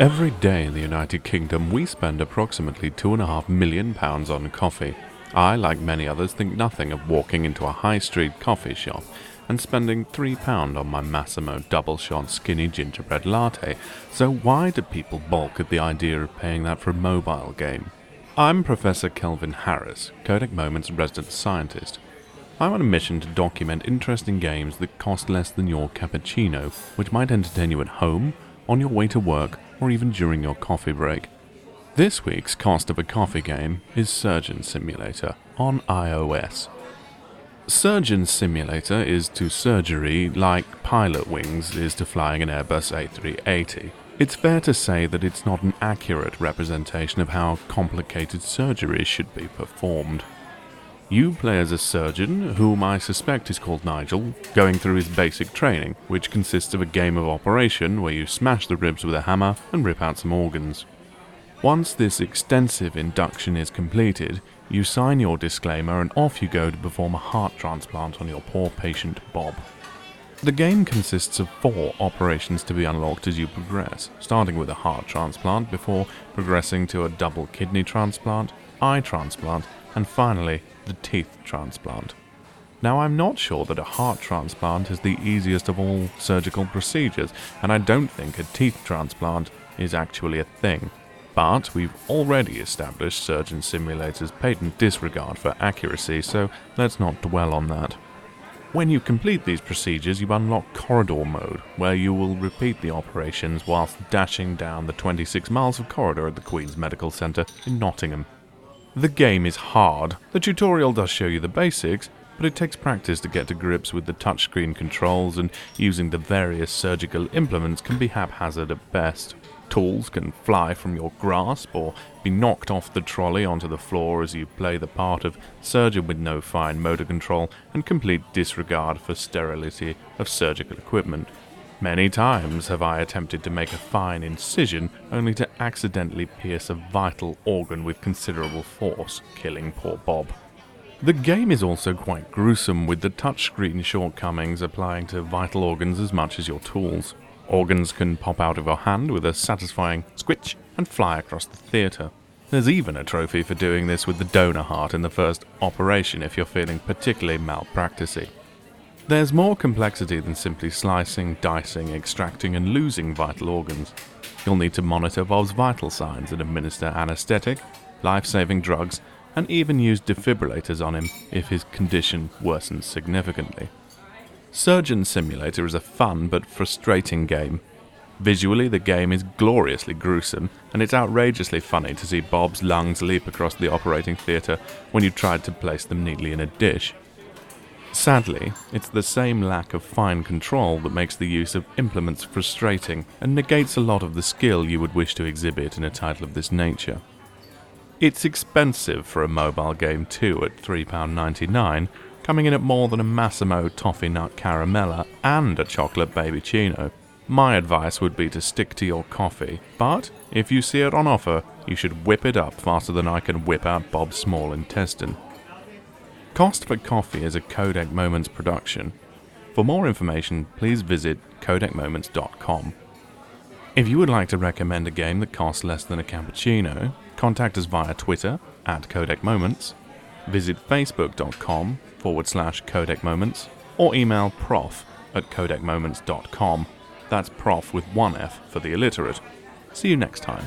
Every day in the United Kingdom, we spend approximately £2.5 million on coffee. I, like many others, think nothing of walking into a high street coffee shop and spending £3 on my Massimo double shot skinny gingerbread latte, so why do people balk at the idea of paying that for a mobile game? I'm Professor Kelvin Harris, Codec Moments resident scientist. I'm on a mission to document interesting games that cost less than your cappuccino, which might entertain you at home, on your way to work, or even during your coffee break. This week's cost of a coffee game is Surgeon Simulator on iOS. Surgeon Simulator is to surgery like Pilot Wings is to flying an Airbus A380. It's fair to say that it's not an accurate representation of how complicated surgery should be performed. You play as a surgeon, whom I suspect is called Nigel, going through his basic training, which consists of a game of operation where you smash the ribs with a hammer and rip out some organs. Once this extensive induction is completed, you sign your disclaimer and off you go to perform a heart transplant on your poor patient Bob. The game consists of four operations to be unlocked as you progress, starting with a heart transplant before progressing to a double kidney transplant, eye transplant, and finally the teeth transplant. Now, I'm not sure that a heart transplant is the easiest of all surgical procedures, and I don't think a teeth transplant is actually a thing. But we've already established Surgeon Simulator's patent disregard for accuracy, so let's not dwell on that. When you complete these procedures, you unlock Corridor Mode, where you will repeat the operations whilst dashing down the 26 miles of corridor at the Queen's Medical Centre in Nottingham. The game is hard. The tutorial does show you the basics, but it takes practice to get to grips with the touchscreen controls and using the various surgical implements can be haphazard at best. Tools can fly from your grasp or be knocked off the trolley onto the floor as you play the part of surgeon with no fine motor control and complete disregard for sterility of surgical equipment. Many times have I attempted to make a fine incision only to accidentally pierce a vital organ with considerable force, killing poor Bob. The game is also quite gruesome, with the touchscreen shortcomings applying to vital organs as much as your tools. Organs can pop out of your hand with a satisfying squitch and fly across the theatre. There's even a trophy for doing this with the donor heart in the first operation if you're feeling particularly malpracticey. There's more complexity than simply slicing, dicing, extracting, and losing vital organs. You'll need to monitor Bob's vital signs and administer anesthetic, life saving drugs, and even use defibrillators on him if his condition worsens significantly. Surgeon Simulator is a fun but frustrating game. Visually, the game is gloriously gruesome, and it's outrageously funny to see Bob's lungs leap across the operating theatre when you tried to place them neatly in a dish. Sadly, it's the same lack of fine control that makes the use of implements frustrating and negates a lot of the skill you would wish to exhibit in a title of this nature. It's expensive for a mobile game too at £3.99, coming in at more than a Massimo Toffee Nut Caramella and a Chocolate Baby Chino. My advice would be to stick to your coffee, but if you see it on offer, you should whip it up faster than I can whip out Bob's small intestine. Cost for Coffee is a Codec Moments production. For more information, please visit codecmoments.com. If you would like to recommend a game that costs less than a cappuccino, contact us via Twitter at Codec Moments, visit facebook.com forward slash Codec Moments, or email prof at codecmoments.com. That's prof with one F for the illiterate. See you next time.